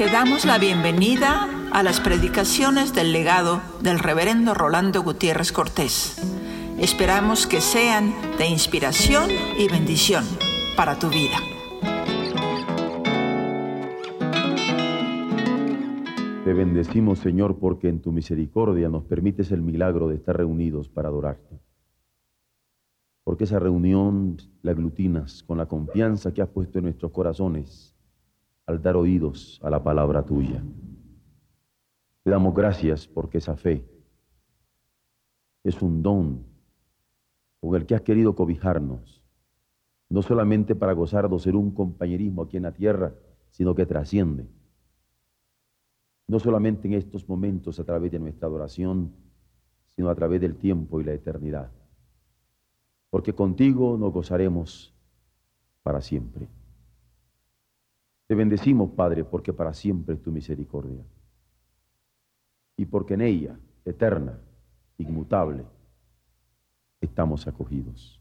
Te damos la bienvenida a las predicaciones del legado del reverendo Rolando Gutiérrez Cortés. Esperamos que sean de inspiración y bendición para tu vida. Te bendecimos, Señor, porque en tu misericordia nos permites el milagro de estar reunidos para adorarte. Porque esa reunión la aglutinas con la confianza que has puesto en nuestros corazones al dar oídos a la palabra tuya. Te damos gracias porque esa fe es un don con el que has querido cobijarnos, no solamente para gozar de ser un compañerismo aquí en la tierra, sino que trasciende. No solamente en estos momentos a través de nuestra adoración, sino a través del tiempo y la eternidad. Porque contigo nos gozaremos para siempre. Te bendecimos, Padre, porque para siempre es tu misericordia. Y porque en ella, eterna, inmutable, estamos acogidos.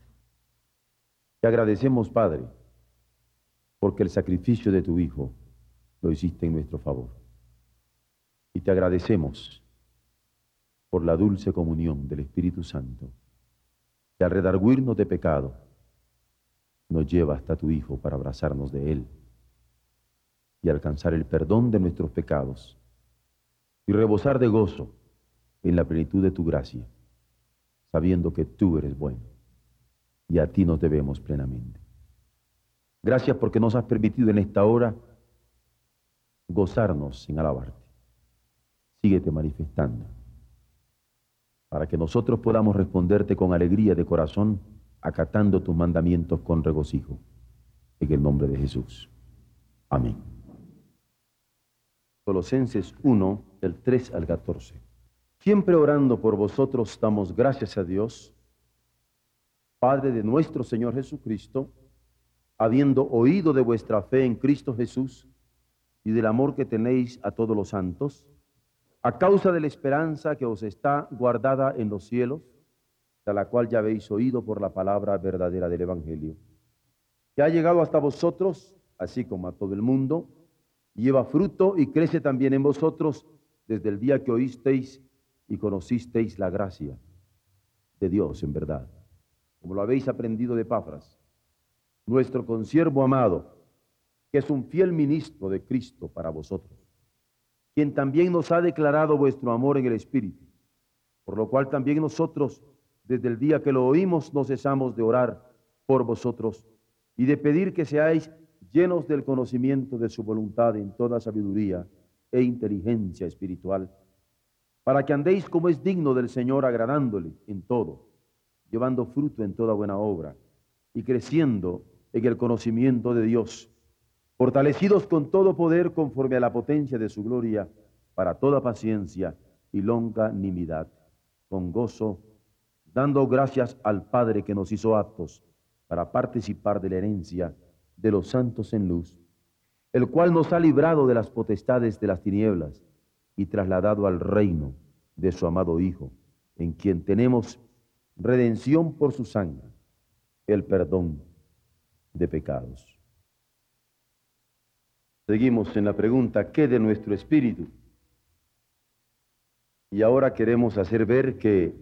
Te agradecemos, Padre, porque el sacrificio de tu Hijo lo hiciste en nuestro favor. Y te agradecemos por la dulce comunión del Espíritu Santo, que al redarguirnos de pecado, nos lleva hasta tu Hijo para abrazarnos de Él y alcanzar el perdón de nuestros pecados y rebosar de gozo en la plenitud de tu gracia, sabiendo que tú eres bueno y a ti nos debemos plenamente. Gracias porque nos has permitido en esta hora gozarnos sin alabarte. Síguete manifestando para que nosotros podamos responderte con alegría de corazón, acatando tus mandamientos con regocijo. En el nombre de Jesús. Amén. Colosenses 1, del 3 al 14. Siempre orando por vosotros damos gracias a Dios, Padre de nuestro Señor Jesucristo, habiendo oído de vuestra fe en Cristo Jesús y del amor que tenéis a todos los santos, a causa de la esperanza que os está guardada en los cielos, de la cual ya habéis oído por la palabra verdadera del Evangelio, que ha llegado hasta vosotros, así como a todo el mundo, lleva fruto y crece también en vosotros desde el día que oísteis y conocisteis la gracia de Dios en verdad, como lo habéis aprendido de Pafras, nuestro consiervo amado, que es un fiel ministro de Cristo para vosotros, quien también nos ha declarado vuestro amor en el Espíritu, por lo cual también nosotros, desde el día que lo oímos, no cesamos de orar por vosotros y de pedir que seáis llenos del conocimiento de su voluntad en toda sabiduría e inteligencia espiritual, para que andéis como es digno del Señor, agradándole en todo, llevando fruto en toda buena obra y creciendo en el conocimiento de Dios, fortalecidos con todo poder conforme a la potencia de su gloria, para toda paciencia y longanimidad, con gozo, dando gracias al Padre que nos hizo aptos para participar de la herencia de los santos en luz, el cual nos ha librado de las potestades de las tinieblas y trasladado al reino de su amado Hijo, en quien tenemos redención por su sangre, el perdón de pecados. Seguimos en la pregunta, ¿qué de nuestro espíritu? Y ahora queremos hacer ver que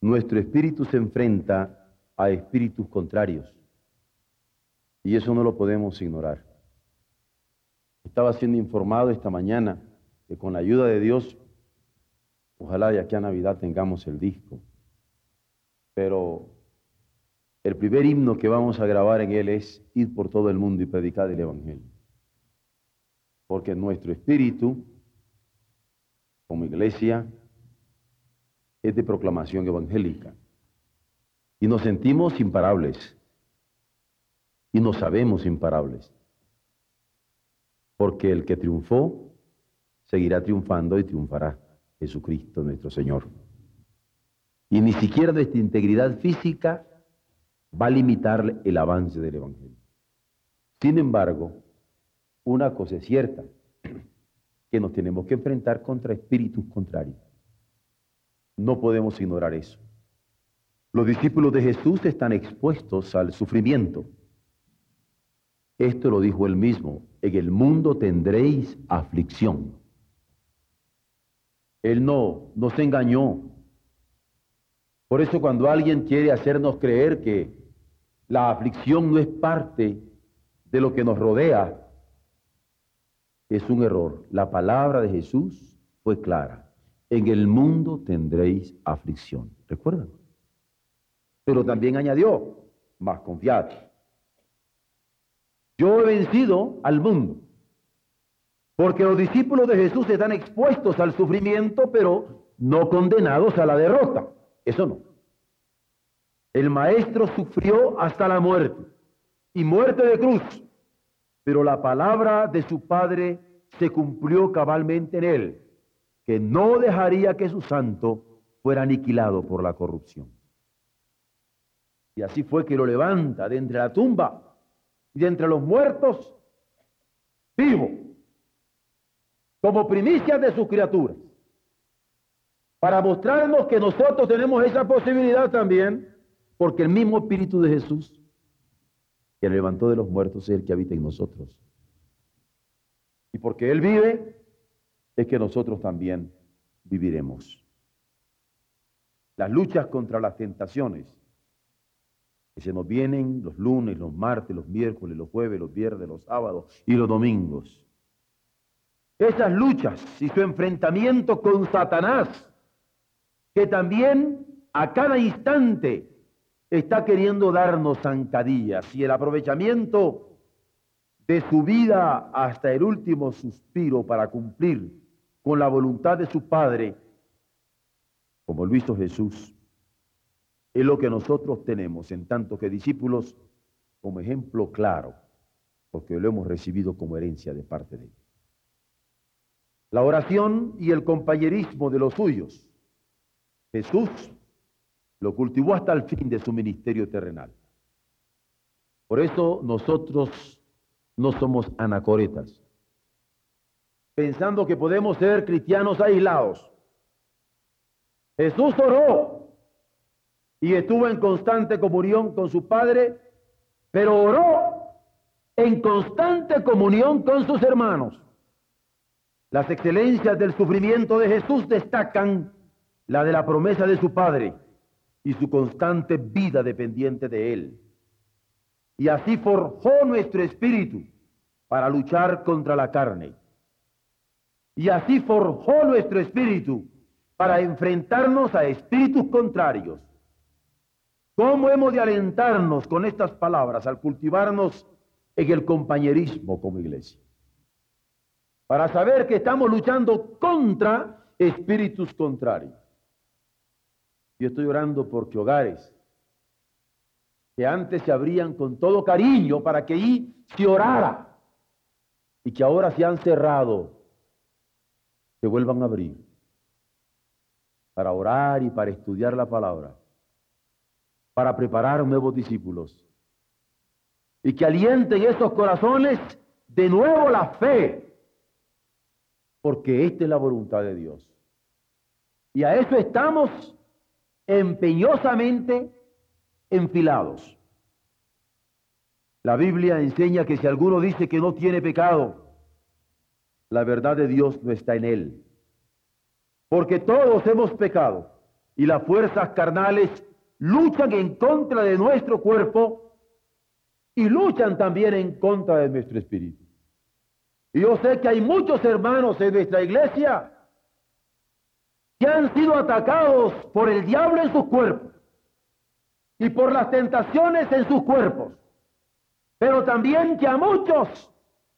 nuestro espíritu se enfrenta a espíritus contrarios. Y eso no lo podemos ignorar. Estaba siendo informado esta mañana que con la ayuda de Dios, ojalá de aquí a Navidad tengamos el disco. Pero el primer himno que vamos a grabar en él es ir por todo el mundo y predicar el Evangelio. Porque nuestro espíritu, como iglesia, es de proclamación evangélica. Y nos sentimos imparables y nos sabemos imparables. Porque el que triunfó seguirá triunfando y triunfará. Jesucristo nuestro Señor. Y ni siquiera nuestra integridad física va a limitar el avance del Evangelio. Sin embargo, una cosa es cierta, que nos tenemos que enfrentar contra espíritus contrarios. No podemos ignorar eso. Los discípulos de Jesús están expuestos al sufrimiento Esto lo dijo él mismo, en el mundo tendréis aflicción. Él no nos engañó. Por eso cuando alguien quiere hacernos creer que la aflicción no es parte de lo que nos rodea, es un error. La palabra de Jesús fue clara. En el mundo tendréis aflicción. ¿Recuerdan? Pero también añadió, más confiado. Yo he vencido al mundo. Porque los discípulos de Jesús están expuestos al sufrimiento, pero no condenados a la derrota. Eso no. El maestro sufrió hasta la muerte y muerte de cruz, pero la palabra de su padre se cumplió cabalmente en él, que no dejaría que su santo fuera aniquilado por la corrupción. Y así fue que lo levanta de entre la tumba y entre los muertos, vivo, como primicia de sus criaturas, para mostrarnos que nosotros tenemos esa posibilidad también, porque el mismo Espíritu de Jesús, que levantó de los muertos, es el que habita en nosotros. Y porque Él vive, es que nosotros también viviremos. Las luchas contra las tentaciones que se nos vienen los lunes, los martes, los miércoles, los jueves, los viernes, los sábados y los domingos. Esas luchas y su enfrentamiento con Satanás, que también a cada instante está queriendo darnos zancadillas y el aprovechamiento de su vida hasta el último suspiro para cumplir con la voluntad de su Padre, como lo hizo Jesús, es lo que nosotros tenemos en tanto que discípulos como ejemplo claro, porque lo hemos recibido como herencia de parte de Él. La oración y el compañerismo de los suyos. Jesús lo cultivó hasta el fin de su ministerio terrenal. Por eso nosotros no somos anacoretas, pensando que podemos ser cristianos aislados. Jesús oró y estuvo en constante comunión con su Padre, pero oró en constante comunión con sus hermanos. Las excelencias del sufrimiento de Jesús destacan la de la promesa de su Padre y su constante vida dependiente de Él. Y así forjó nuestro espíritu para luchar contra la carne. Y así forjó nuestro espíritu para enfrentarnos a espíritus contrarios ¿Cómo hemos de alentarnos con estas palabras al cultivarnos en el compañerismo como iglesia? Para saber que estamos luchando contra espíritus contrarios. Yo estoy orando porque hogares que antes se abrían con todo cariño para que ahí se orara y que ahora se han cerrado, se vuelvan a abrir para orar y para estudiar la palabra para preparar nuevos discípulos. Y que alienten esos corazones de nuevo la fe, porque esta es la voluntad de Dios. Y a eso estamos empeñosamente enfilados. La Biblia enseña que si alguno dice que no tiene pecado, la verdad de Dios no está en él. Porque todos hemos pecado y las fuerzas carnales luchan en contra de nuestro cuerpo y luchan también en contra de nuestro espíritu. Y yo sé que hay muchos hermanos en nuestra iglesia que han sido atacados por el diablo en sus cuerpos y por las tentaciones en sus cuerpos, pero también que a muchos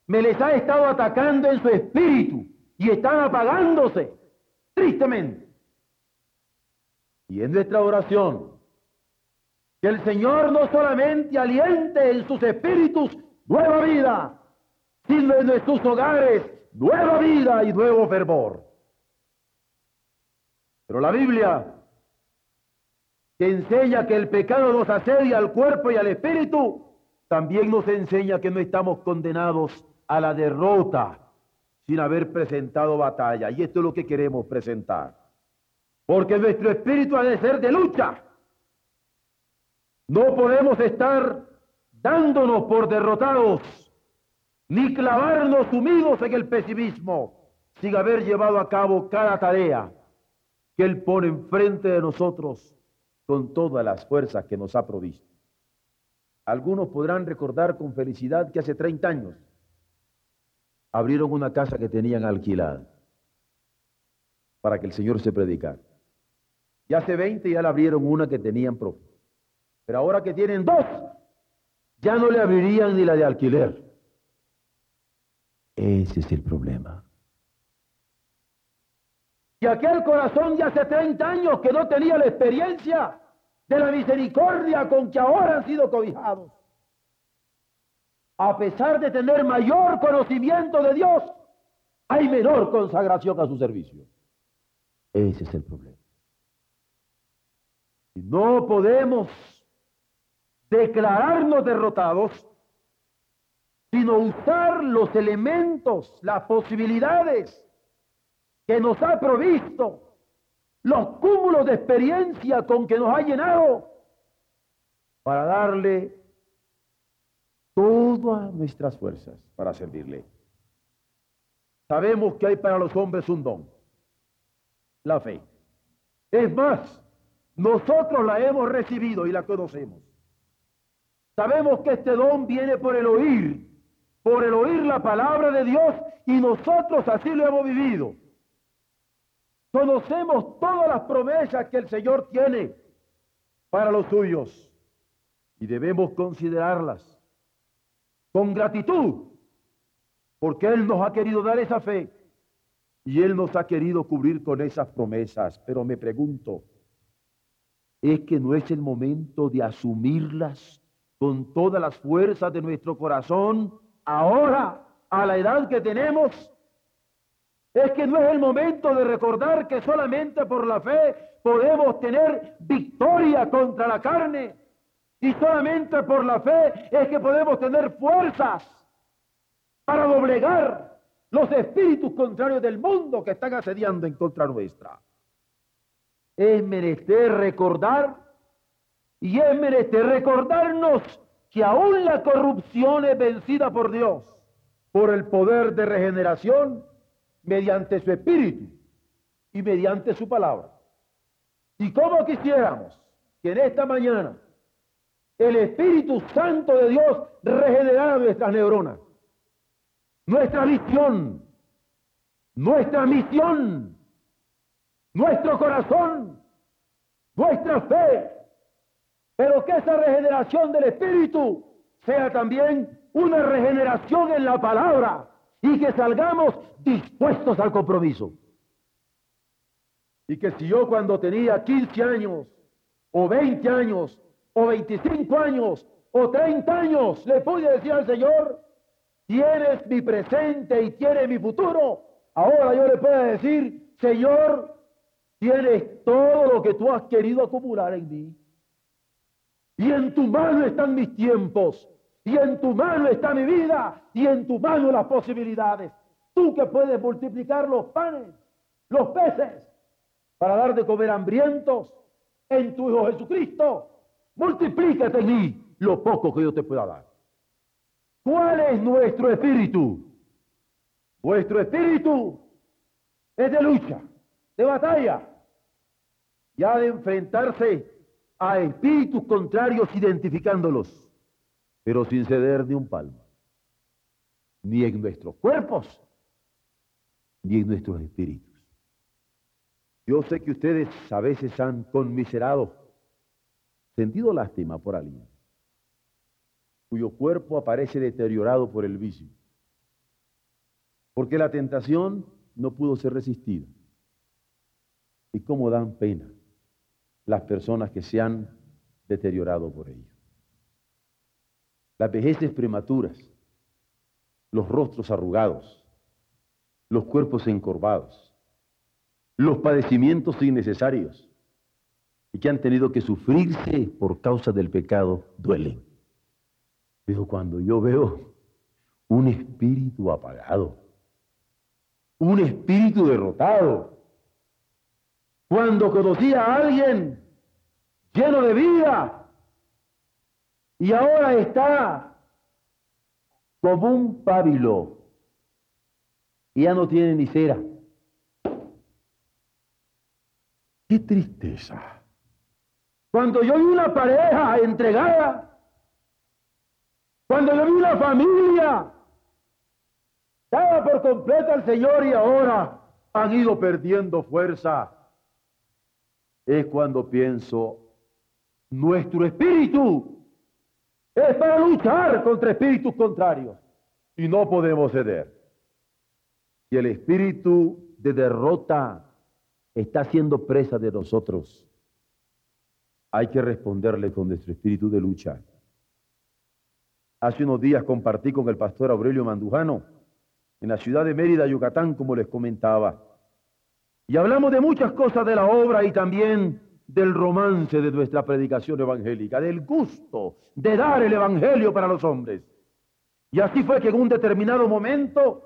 me les ha estado atacando en su espíritu y están apagándose tristemente. Y en nuestra oración que el Señor no solamente aliente en sus espíritus nueva vida, sino en nuestros hogares nueva vida y nuevo fervor. Pero la Biblia, que enseña que el pecado nos asedia al cuerpo y al espíritu, también nos enseña que no estamos condenados a la derrota sin haber presentado batalla. Y esto es lo que queremos presentar. Porque nuestro espíritu ha de ser de lucha no podemos estar dándonos por derrotados ni clavarnos sumidos en el pesimismo, sin haber llevado a cabo cada tarea que Él pone enfrente de nosotros con todas las fuerzas que nos ha provisto. Algunos podrán recordar con felicidad que hace 30 años abrieron una casa que tenían alquilada para que el Señor se predicara. Y hace 20 ya le abrieron una que tenían propia. Pero ahora que tienen dos, ya no le abrirían ni la de alquiler. Ese es el problema. Y aquel corazón de hace 30 años que no tenía la experiencia de la misericordia con que ahora han sido cobijados. A pesar de tener mayor conocimiento de Dios, hay menor consagración a su servicio. Ese es el problema. No podemos declararnos derrotados, sino usar los elementos, las posibilidades que nos ha provisto, los cúmulos de experiencia con que nos ha llenado, para darle todas nuestras fuerzas para servirle. Sabemos que hay para los hombres un don, la fe. Es más, nosotros la hemos recibido y la conocemos. Sabemos que este don viene por el oír, por el oír la palabra de Dios y nosotros así lo hemos vivido. Conocemos todas las promesas que el Señor tiene para los suyos y debemos considerarlas con gratitud, porque Él nos ha querido dar esa fe y Él nos ha querido cubrir con esas promesas. Pero me pregunto, ¿es que no es el momento de asumirlas con todas las fuerzas de nuestro corazón ahora, a la edad que tenemos? Es que no es el momento de recordar que solamente por la fe podemos tener victoria contra la carne. Y solamente por la fe es que podemos tener fuerzas para doblegar los espíritus contrarios del mundo que están asediando en contra nuestra. Es menester recordar y es menester recordarnos que aún la corrupción es vencida por Dios, por el poder de regeneración mediante su espíritu y mediante su palabra. Y como quisiéramos que en esta mañana el Espíritu Santo de Dios regenerara nuestras neuronas, nuestra visión, nuestra misión, nuestro corazón, nuestra fe, pero que esa regeneración del Espíritu sea también una regeneración en la palabra y que salgamos dispuestos al compromiso. Y que si yo cuando tenía 15 años, o 20 años, o 25 años, o 30 años, le pude decir al Señor, tienes mi presente y tienes mi futuro, ahora yo le puedo decir, Señor, tienes todo lo que tú has querido acumular en mí. Y en tu mano están mis tiempos, y en tu mano está mi vida, y en tu mano las posibilidades. Tú que puedes multiplicar los panes, los peces, para dar de comer hambrientos en tu Hijo Jesucristo, multiplícate en mí lo poco que yo te pueda dar. ¿Cuál es nuestro espíritu? Vuestro espíritu es de lucha, de batalla, ya de enfrentarse a espíritus contrarios identificándolos, pero sin ceder ni un palmo, ni en nuestros cuerpos, ni en nuestros espíritus. Yo sé que ustedes a veces han conmiserado, sentido lástima por alguien, cuyo cuerpo aparece deteriorado por el vicio, porque la tentación no pudo ser resistida. Y cómo dan pena las personas que se han deteriorado por ello. Las vejeces prematuras, los rostros arrugados, los cuerpos encorvados, los padecimientos innecesarios y que han tenido que sufrirse por causa del pecado duelen. Pero cuando yo veo un espíritu apagado, un espíritu derrotado, cuando conocí a alguien lleno de vida y ahora está como un pábilo. Y ya no tiene ni cera. Qué tristeza. Cuando yo vi una pareja entregada, cuando yo vi una familia daba por completo al Señor y ahora han ido perdiendo fuerza, es cuando pienso, nuestro espíritu es para luchar contra espíritus contrarios y no podemos ceder. Y el espíritu de derrota está siendo presa de nosotros. Hay que responderle con nuestro espíritu de lucha. Hace unos días compartí con el pastor Aurelio Mandujano en la ciudad de Mérida, Yucatán, como les comentaba. Y hablamos de muchas cosas de la obra y también del romance de nuestra predicación evangélica, del gusto de dar el evangelio para los hombres. Y así fue que en un determinado momento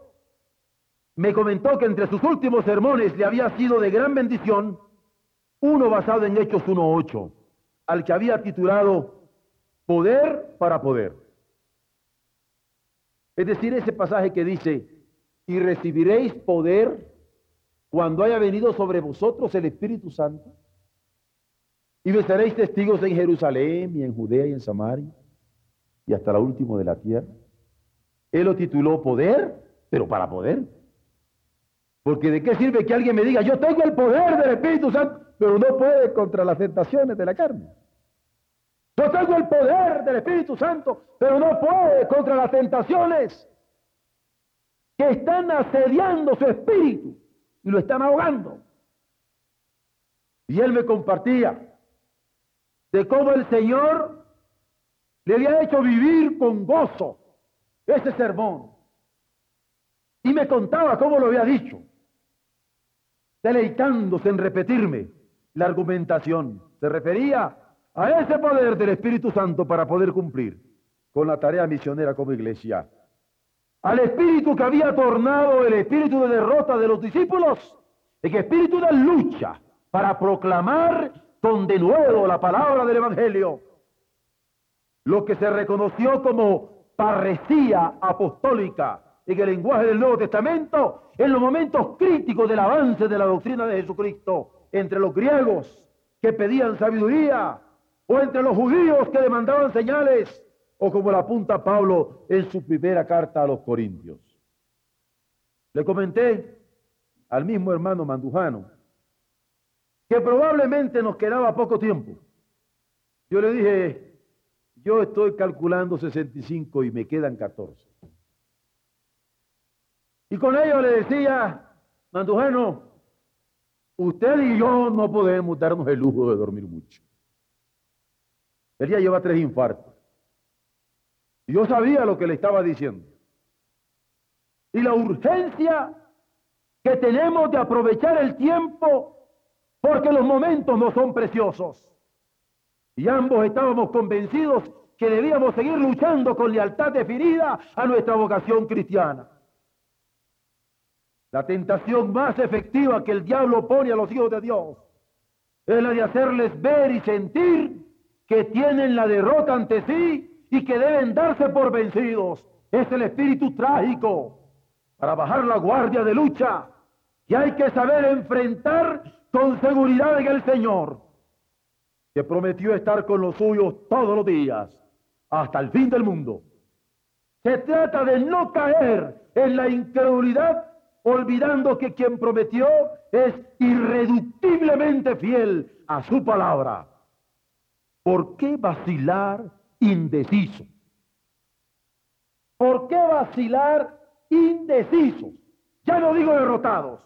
me comentó que entre sus últimos sermones le había sido de gran bendición uno basado en Hechos 1.8, al que había titulado Poder para Poder. Es decir, ese pasaje que dice, y recibiréis poder cuando haya venido sobre vosotros el Espíritu Santo. Y me seréis testigos en Jerusalén y en Judea y en Samaria y hasta la última de la tierra. Él lo tituló poder, pero para poder. Porque de qué sirve que alguien me diga, yo tengo el poder del Espíritu Santo, pero no puede contra las tentaciones de la carne. Yo tengo el poder del Espíritu Santo, pero no puede contra las tentaciones que están asediando su espíritu y lo están ahogando. Y él me compartía de cómo el Señor le había hecho vivir con gozo ese sermón. Y me contaba cómo lo había dicho deleitándose en repetirme la argumentación. Se refería a ese poder del Espíritu Santo para poder cumplir con la tarea misionera como iglesia. Al espíritu que había tornado el espíritu de derrota de los discípulos, el espíritu de lucha para proclamar con denuedo la palabra del Evangelio. Lo que se reconoció como parresía apostólica en el lenguaje del Nuevo Testamento en los momentos críticos del avance de la doctrina de Jesucristo, entre los griegos que pedían sabiduría, o entre los judíos que demandaban señales, o como la apunta Pablo en su primera carta a los Corintios. Le comenté al mismo hermano Mandujano que probablemente nos quedaba poco tiempo. Yo le dije, yo estoy calculando 65 y me quedan 14. Y con ello le decía, Mandujano, usted y yo no podemos darnos el lujo de dormir mucho. Él ya lleva tres infartos. Yo sabía lo que le estaba diciendo. Y la urgencia que tenemos de aprovechar el tiempo porque los momentos no son preciosos. Y ambos estábamos convencidos que debíamos seguir luchando con lealtad definida a nuestra vocación cristiana. La tentación más efectiva que el diablo pone a los hijos de Dios es la de hacerles ver y sentir que tienen la derrota ante sí y que deben darse por vencidos. Es el espíritu trágico para bajar la guardia de lucha y hay que saber enfrentar con seguridad en el Señor, que prometió estar con los suyos todos los días hasta el fin del mundo. Se trata de no caer en la incredulidad olvidando que quien prometió es irreductiblemente fiel a su palabra. ¿Por qué vacilar indeciso? ¿Por qué vacilar indecisos? Ya no digo derrotados,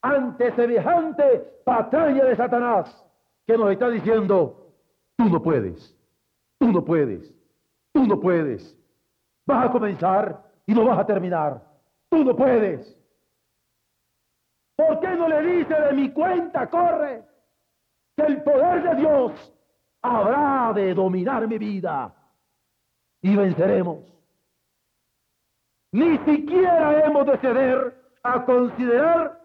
ante semejante batalla de Satanás que nos está diciendo, tú no puedes, tú no puedes, tú no puedes. Vas a comenzar y no vas a terminar. Tú no puedes. ¿Por qué no le dice de mi cuenta, corre, que el poder de Dios habrá de dominar mi vida y venceremos? Ni siquiera hemos de ceder a considerar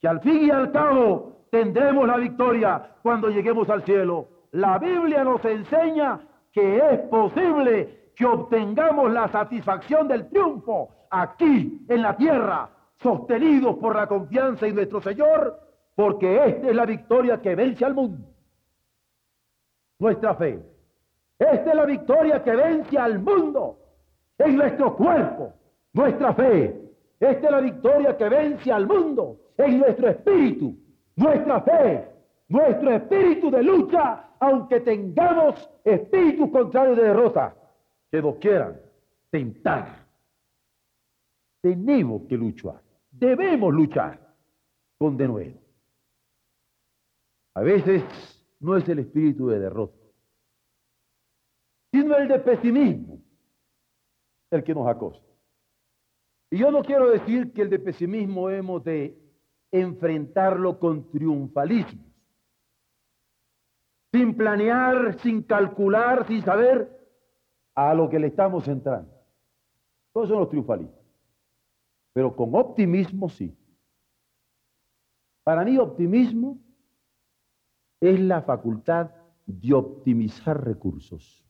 que al fin y al cabo tendremos la victoria cuando lleguemos al cielo. La Biblia nos enseña que es posible que obtengamos la satisfacción del triunfo aquí en la tierra, sostenidos por la confianza en nuestro Señor, porque esta es la victoria que vence al mundo. Nuestra fe. Esta es la victoria que vence al mundo en nuestro cuerpo, nuestra fe. Esta es la victoria que vence al mundo en nuestro espíritu, nuestra fe, nuestro espíritu de lucha, aunque tengamos espíritus contrarios de derrota que nos quieran tentar. Tenemos que luchar, debemos luchar con denuedo. A veces no es el espíritu de derrota, sino el de pesimismo el que nos acosa. Y yo no quiero decir que el de pesimismo hemos de enfrentarlo con triunfalismos, sin planear, sin calcular, sin saber a lo que le estamos entrando. Todos son los triunfalistas. Pero con optimismo sí. Para mí optimismo es la facultad de optimizar recursos,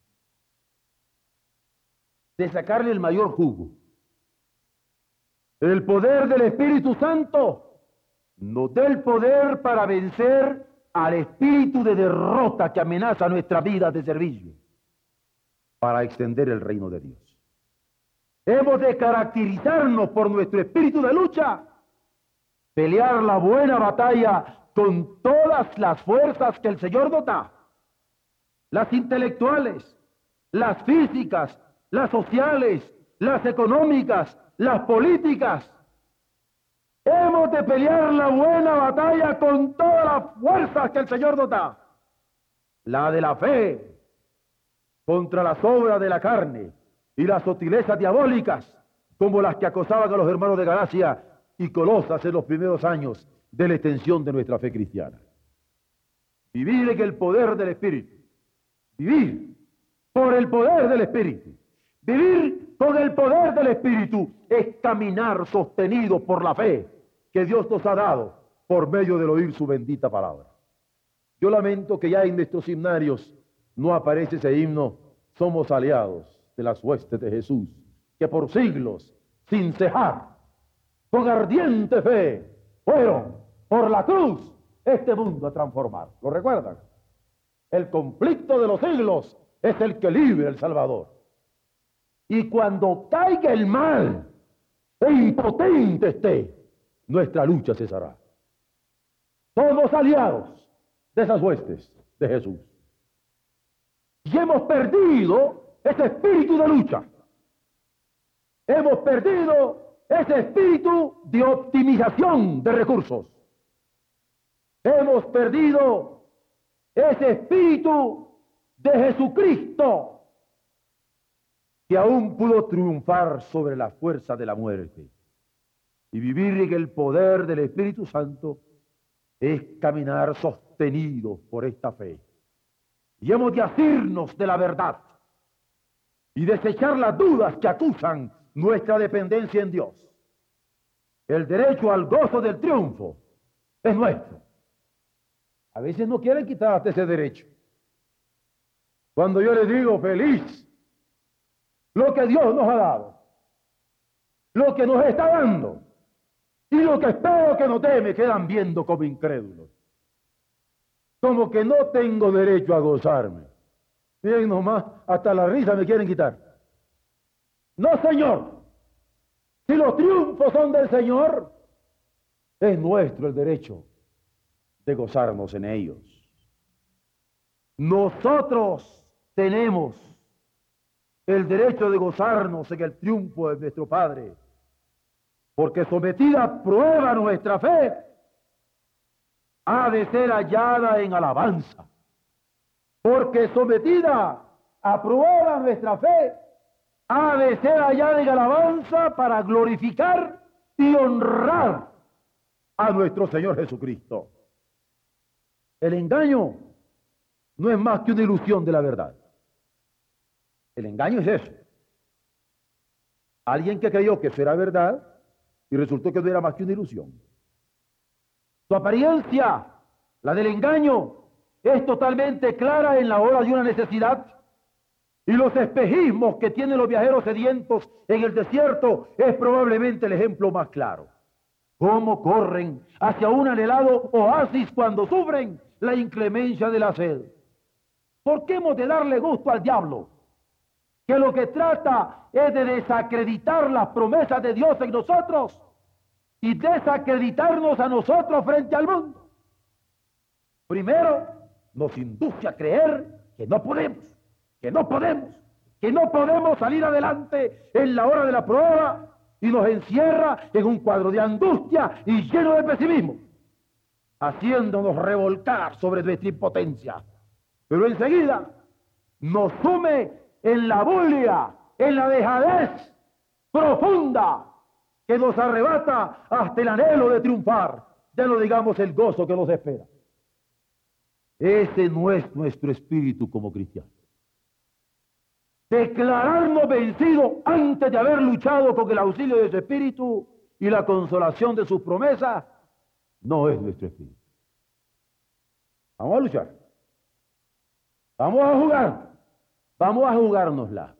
de sacarle el mayor jugo. El poder del Espíritu Santo nos da el poder para vencer al espíritu de derrota que amenaza nuestra vida de servicio para extender el reino de Dios. Hemos de caracterizarnos por nuestro espíritu de lucha, pelear la buena batalla con todas las fuerzas que el Señor nos da, las intelectuales, las físicas, las sociales, las económicas, las políticas. Hemos de pelear la buena batalla con todas las fuerzas que el Señor nos da. La de la fe, contra las obras de la carne y las sutilezas diabólicas, como las que acosaban a los hermanos de Galacia y Colosas en los primeros años de la extensión de nuestra fe cristiana. Vivir en el poder del Espíritu. Vivir por el poder del Espíritu. Vivir con el poder del Espíritu es caminar sostenido por la fe que Dios nos ha dado por medio del oír su bendita palabra. Yo lamento que ya en nuestros himnarios no aparece ese himno, somos aliados de las huestes de Jesús, que por siglos, sin cejar, con ardiente fe, fueron por la cruz este mundo a transformar. ¿Lo recuerdan? El conflicto de los siglos es el que libre el Salvador. Y cuando caiga el mal e impotente esté, nuestra lucha cesará. Somos aliados de esas huestes de Jesús. Y hemos perdido ese espíritu de lucha. Hemos perdido ese espíritu de optimización de recursos. Hemos perdido ese espíritu de Jesucristo que aún pudo triunfar sobre la fuerza de la muerte. Y vivir en el poder del Espíritu Santo es caminar sostenido por esta fe y hemos de asirnos de la verdad y desechar las dudas que acusan nuestra dependencia en Dios. El derecho al gozo del triunfo es nuestro. A veces no quieren quitar ese derecho. Cuando yo le digo feliz, lo que Dios nos ha dado, lo que nos está dando y lo que espero que no me quedan viendo como incrédulos como que no tengo derecho a gozarme. Miren nomás, hasta la risa me quieren quitar. No, Señor. Si los triunfos son del Señor, es nuestro el derecho de gozarnos en ellos. Nosotros tenemos el derecho de gozarnos en el triunfo de nuestro Padre, porque sometida a prueba nuestra fe, ha de ser hallada en alabanza, porque sometida a prueba nuestra fe, ha de ser hallada en alabanza para glorificar y honrar a nuestro Señor Jesucristo. El engaño no es más que una ilusión de la verdad. El engaño es eso. Alguien que creyó que eso era verdad y resultó que no era más que una ilusión. Su apariencia, la del engaño, es totalmente clara en la hora de una necesidad. Y los espejismos que tienen los viajeros sedientos en el desierto es probablemente el ejemplo más claro. Cómo corren hacia un anhelado oasis cuando sufren la inclemencia de la sed. ¿Por qué hemos de darle gusto al diablo? Que lo que trata es de desacreditar las promesas de Dios en nosotros y desacreditarnos a nosotros frente al mundo. Primero, nos induce a creer que no podemos, que no podemos, que no podemos salir adelante en la hora de la prueba y nos encierra en un cuadro de angustia y lleno de pesimismo, haciéndonos revolcar sobre nuestra impotencia. Pero enseguida nos sume en la bulia, en la dejadez profunda que nos arrebata hasta el anhelo de triunfar, ya no digamos el gozo que nos espera. Ese no es nuestro espíritu como cristianos. Declararnos vencidos antes de haber luchado con el auxilio de su espíritu y la consolación de sus promesas, no es nuestro espíritu. Vamos a luchar. Vamos a jugar. Vamos a jugárnosla.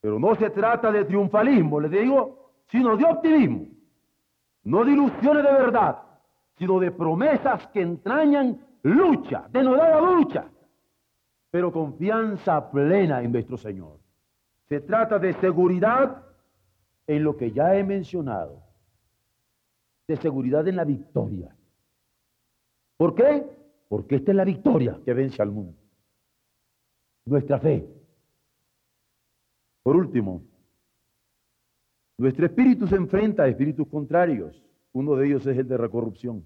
Pero no se trata de triunfalismo, les digo, sino de optimismo. No de ilusiones de verdad, sino de promesas que entrañan lucha, denodada lucha, pero confianza plena en nuestro Señor. Se trata de seguridad en lo que ya he mencionado, de seguridad en la victoria. ¿Por qué? Porque esta es la victoria que vence al mundo. Nuestra fe. Por último, nuestro espíritu se enfrenta a espíritus contrarios. Uno de ellos es el de la corrupción.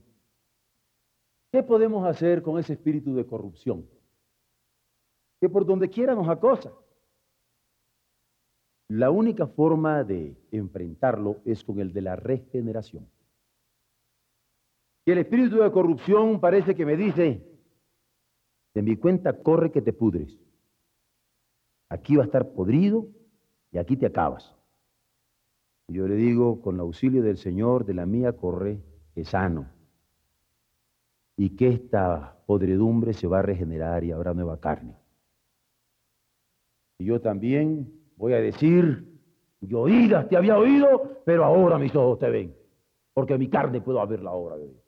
¿Qué podemos hacer con ese espíritu de corrupción? Que por donde quiera nos acosa. La única forma de enfrentarlo es con el de la regeneración. Y el espíritu de corrupción parece que me dice, de mi cuenta corre que te pudres. Aquí va a estar podrido y aquí te acabas. Yo le digo, con el auxilio del Señor, de la mía corre, es sano y que esta podredumbre se va a regenerar y habrá nueva carne. Y yo también voy a decir, yo oídas te había oído, pero ahora mis ojos te ven, porque mi carne puedo ver la obra de Dios.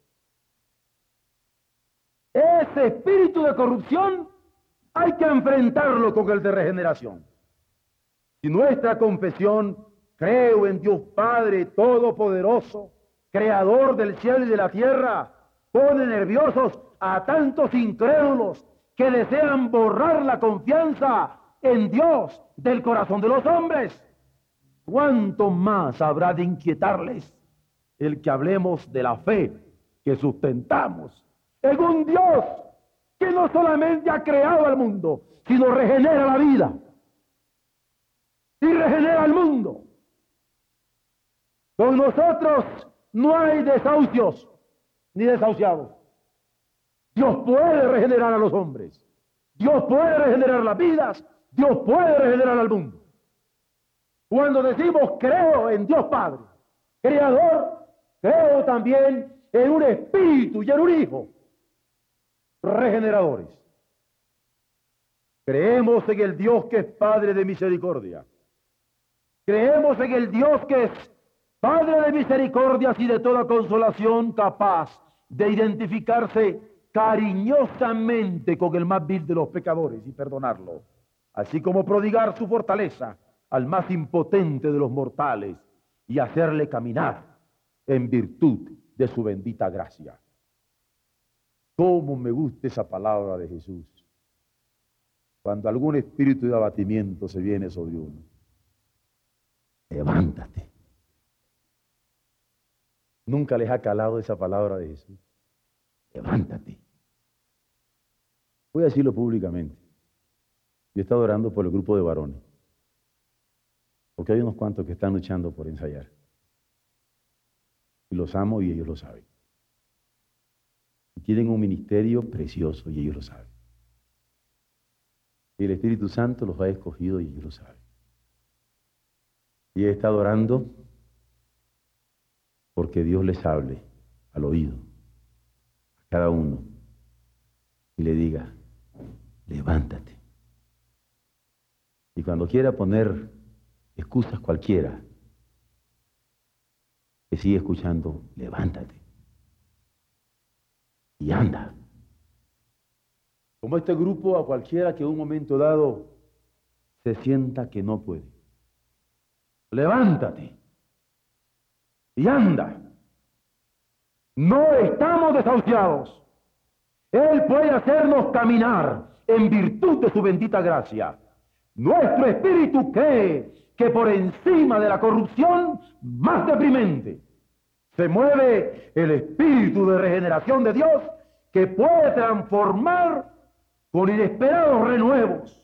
Ese espíritu de corrupción hay que enfrentarlo con el de regeneración. Si nuestra confesión, creo en Dios Padre Todopoderoso, Creador del cielo y de la tierra, pone nerviosos a tantos incrédulos que desean borrar la confianza en Dios del corazón de los hombres. ¿Cuánto más habrá de inquietarles el que hablemos de la fe que sustentamos en un Dios que no solamente ha creado al mundo, sino regenera la vida y regenera el mundo? Con nosotros no hay desahucios, ni desahuciados. Dios puede regenerar a los hombres. Dios puede regenerar las vidas. Dios puede regenerar al mundo. Cuando decimos creo en Dios Padre, Creador, creo también en un Espíritu y en un Hijo, regeneradores. Creemos en el Dios que es Padre de misericordia. Creemos en el Dios que es Padre de misericordias y de toda consolación, capaz de identificarse cariñosamente con el más vil de los pecadores y perdonarlo, así como prodigar su fortaleza al más impotente de los mortales y hacerle caminar en virtud de su bendita gracia. ¿Cómo me gusta esa palabra de Jesús? Cuando algún espíritu de abatimiento se viene sobre uno. Levántate Nunca les ha calado esa palabra de Jesús. Levántate. Voy a decirlo públicamente. Yo he estado orando por el grupo de varones. Porque hay unos cuantos que están luchando por ensayar. Y los amo y ellos lo saben. Y tienen un ministerio precioso y ellos lo saben. Y el Espíritu Santo los ha escogido y ellos lo saben. Y he estado orando porque Dios les hable al oído a cada uno y le diga, levántate, Y cuando quiera poner excusas cualquiera, que sigue escuchando, levántate y anda. Como este grupo a cualquiera que en un momento dado se sienta que no puede. Levántate y anda. No estamos desahuciados. Él puede hacernos caminar en virtud de su bendita gracia. Nuestro espíritu cree que por encima de la corrupción más deprimente se mueve el espíritu de regeneración de Dios que puede transformar con inesperados renuevos,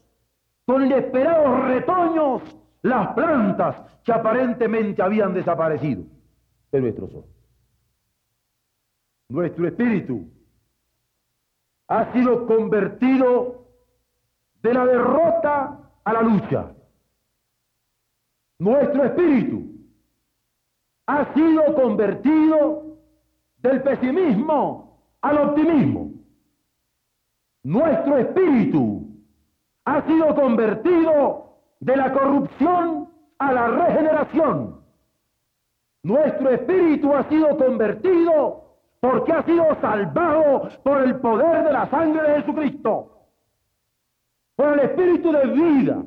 con inesperados retoños las plantas que aparentemente habían desaparecido de nuestros ojos. Nuestro espíritu ha sido convertido de la derrota a la lucha. Nuestro espíritu ha sido convertido del pesimismo al optimismo. Nuestro espíritu ha sido convertido de la corrupción a la regeneración. Nuestro espíritu ha sido convertido porque ha sido salvado por el poder de la sangre de Jesucristo, por el espíritu de vida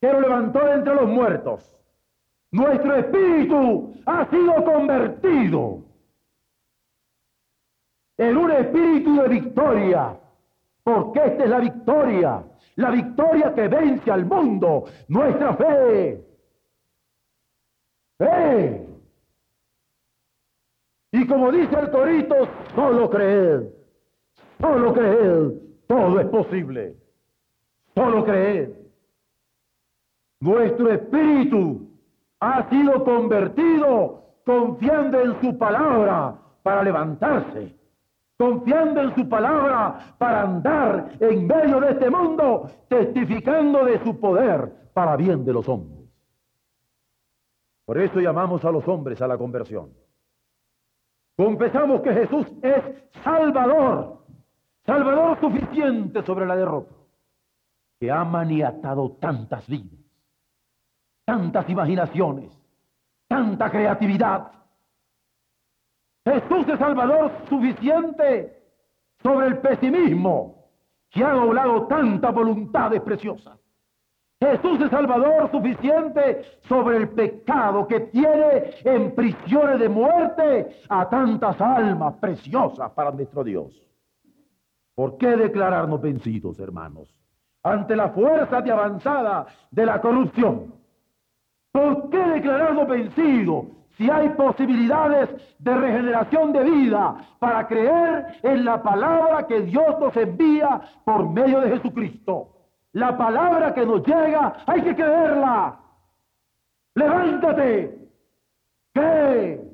que lo levantó entre los muertos. Nuestro espíritu ha sido convertido en un espíritu de victoria, porque esta es la victoria, la victoria que vence al mundo, nuestra fe. ¡Fe! Y como dice el torito, solo creed, solo creed, todo es posible, solo creed. Nuestro espíritu ha sido convertido confiando en su palabra para levantarse, confiando en su palabra para andar en medio de este mundo, testificando de su poder para bien de los hombres. Por eso llamamos a los hombres a la conversión. Confesamos que Jesús es Salvador, Salvador suficiente sobre la derrota, que ha maniatado tantas vidas, tantas imaginaciones, tanta creatividad. Jesús es Salvador suficiente sobre el pesimismo que ha doblado tantas voluntades preciosas. Jesús es Salvador suficiente sobre el pecado que tiene en prisiones de muerte a tantas almas preciosas para nuestro Dios. ¿Por qué declararnos vencidos, hermanos, ante la fuerza de avanzada de la corrupción? ¿Por qué declararnos vencidos si hay posibilidades de regeneración de vida para creer en la palabra que Dios nos envía por medio de Jesucristo? La palabra que nos llega hay que creerla. Levántate. ¿Qué?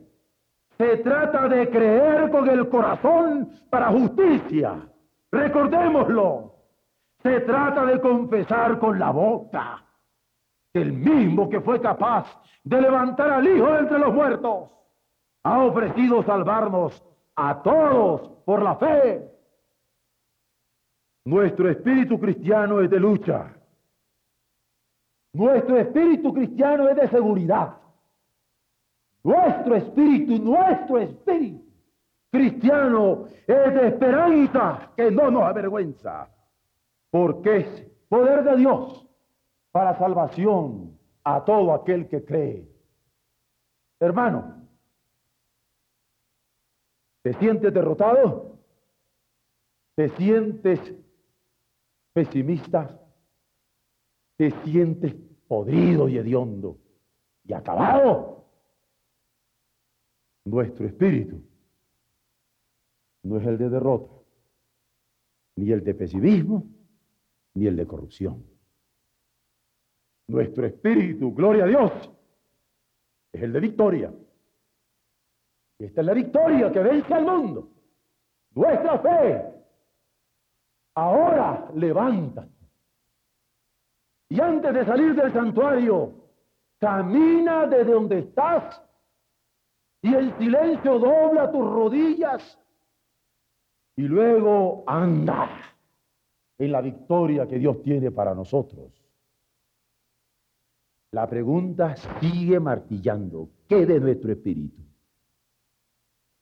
Se trata de creer con el corazón para justicia. Recordémoslo. Se trata de confesar con la boca. El mismo que fue capaz de levantar al Hijo entre los muertos ha ofrecido salvarnos a todos por la fe. Nuestro espíritu cristiano es de lucha. Nuestro espíritu cristiano es de seguridad. Nuestro espíritu, nuestro espíritu cristiano es de esperanza que no nos avergüenza, porque es poder de Dios para salvación a todo aquel que cree. Hermano, ¿te sientes derrotado? ¿Te sientes pesimista, te sientes podrido y hediondo y acabado. Nuestro espíritu no es el de derrota, ni el de pesimismo, ni el de corrupción. Nuestro espíritu, gloria a Dios, es el de victoria. Y esta es la victoria que vence al mundo. Nuestra fe ahora levántate. Y antes de salir del santuario, camina desde donde estás y en silencio dobla tus rodillas y luego anda en la victoria que Dios tiene para nosotros. La pregunta sigue martillando. ¿Qué de nuestro espíritu?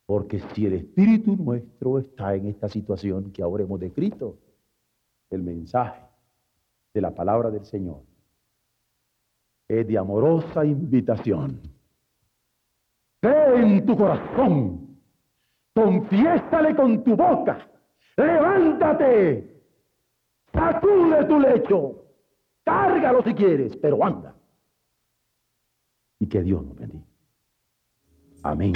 Porque si el espíritu nuestro está en esta situación que ahora hemos descrito, el mensaje de la palabra del Señor es de amorosa invitación. Ve en tu corazón, confiésale con tu boca, levántate, sacude tu lecho, cárgalo si quieres, pero anda. Y que Dios nos bendiga. Amén.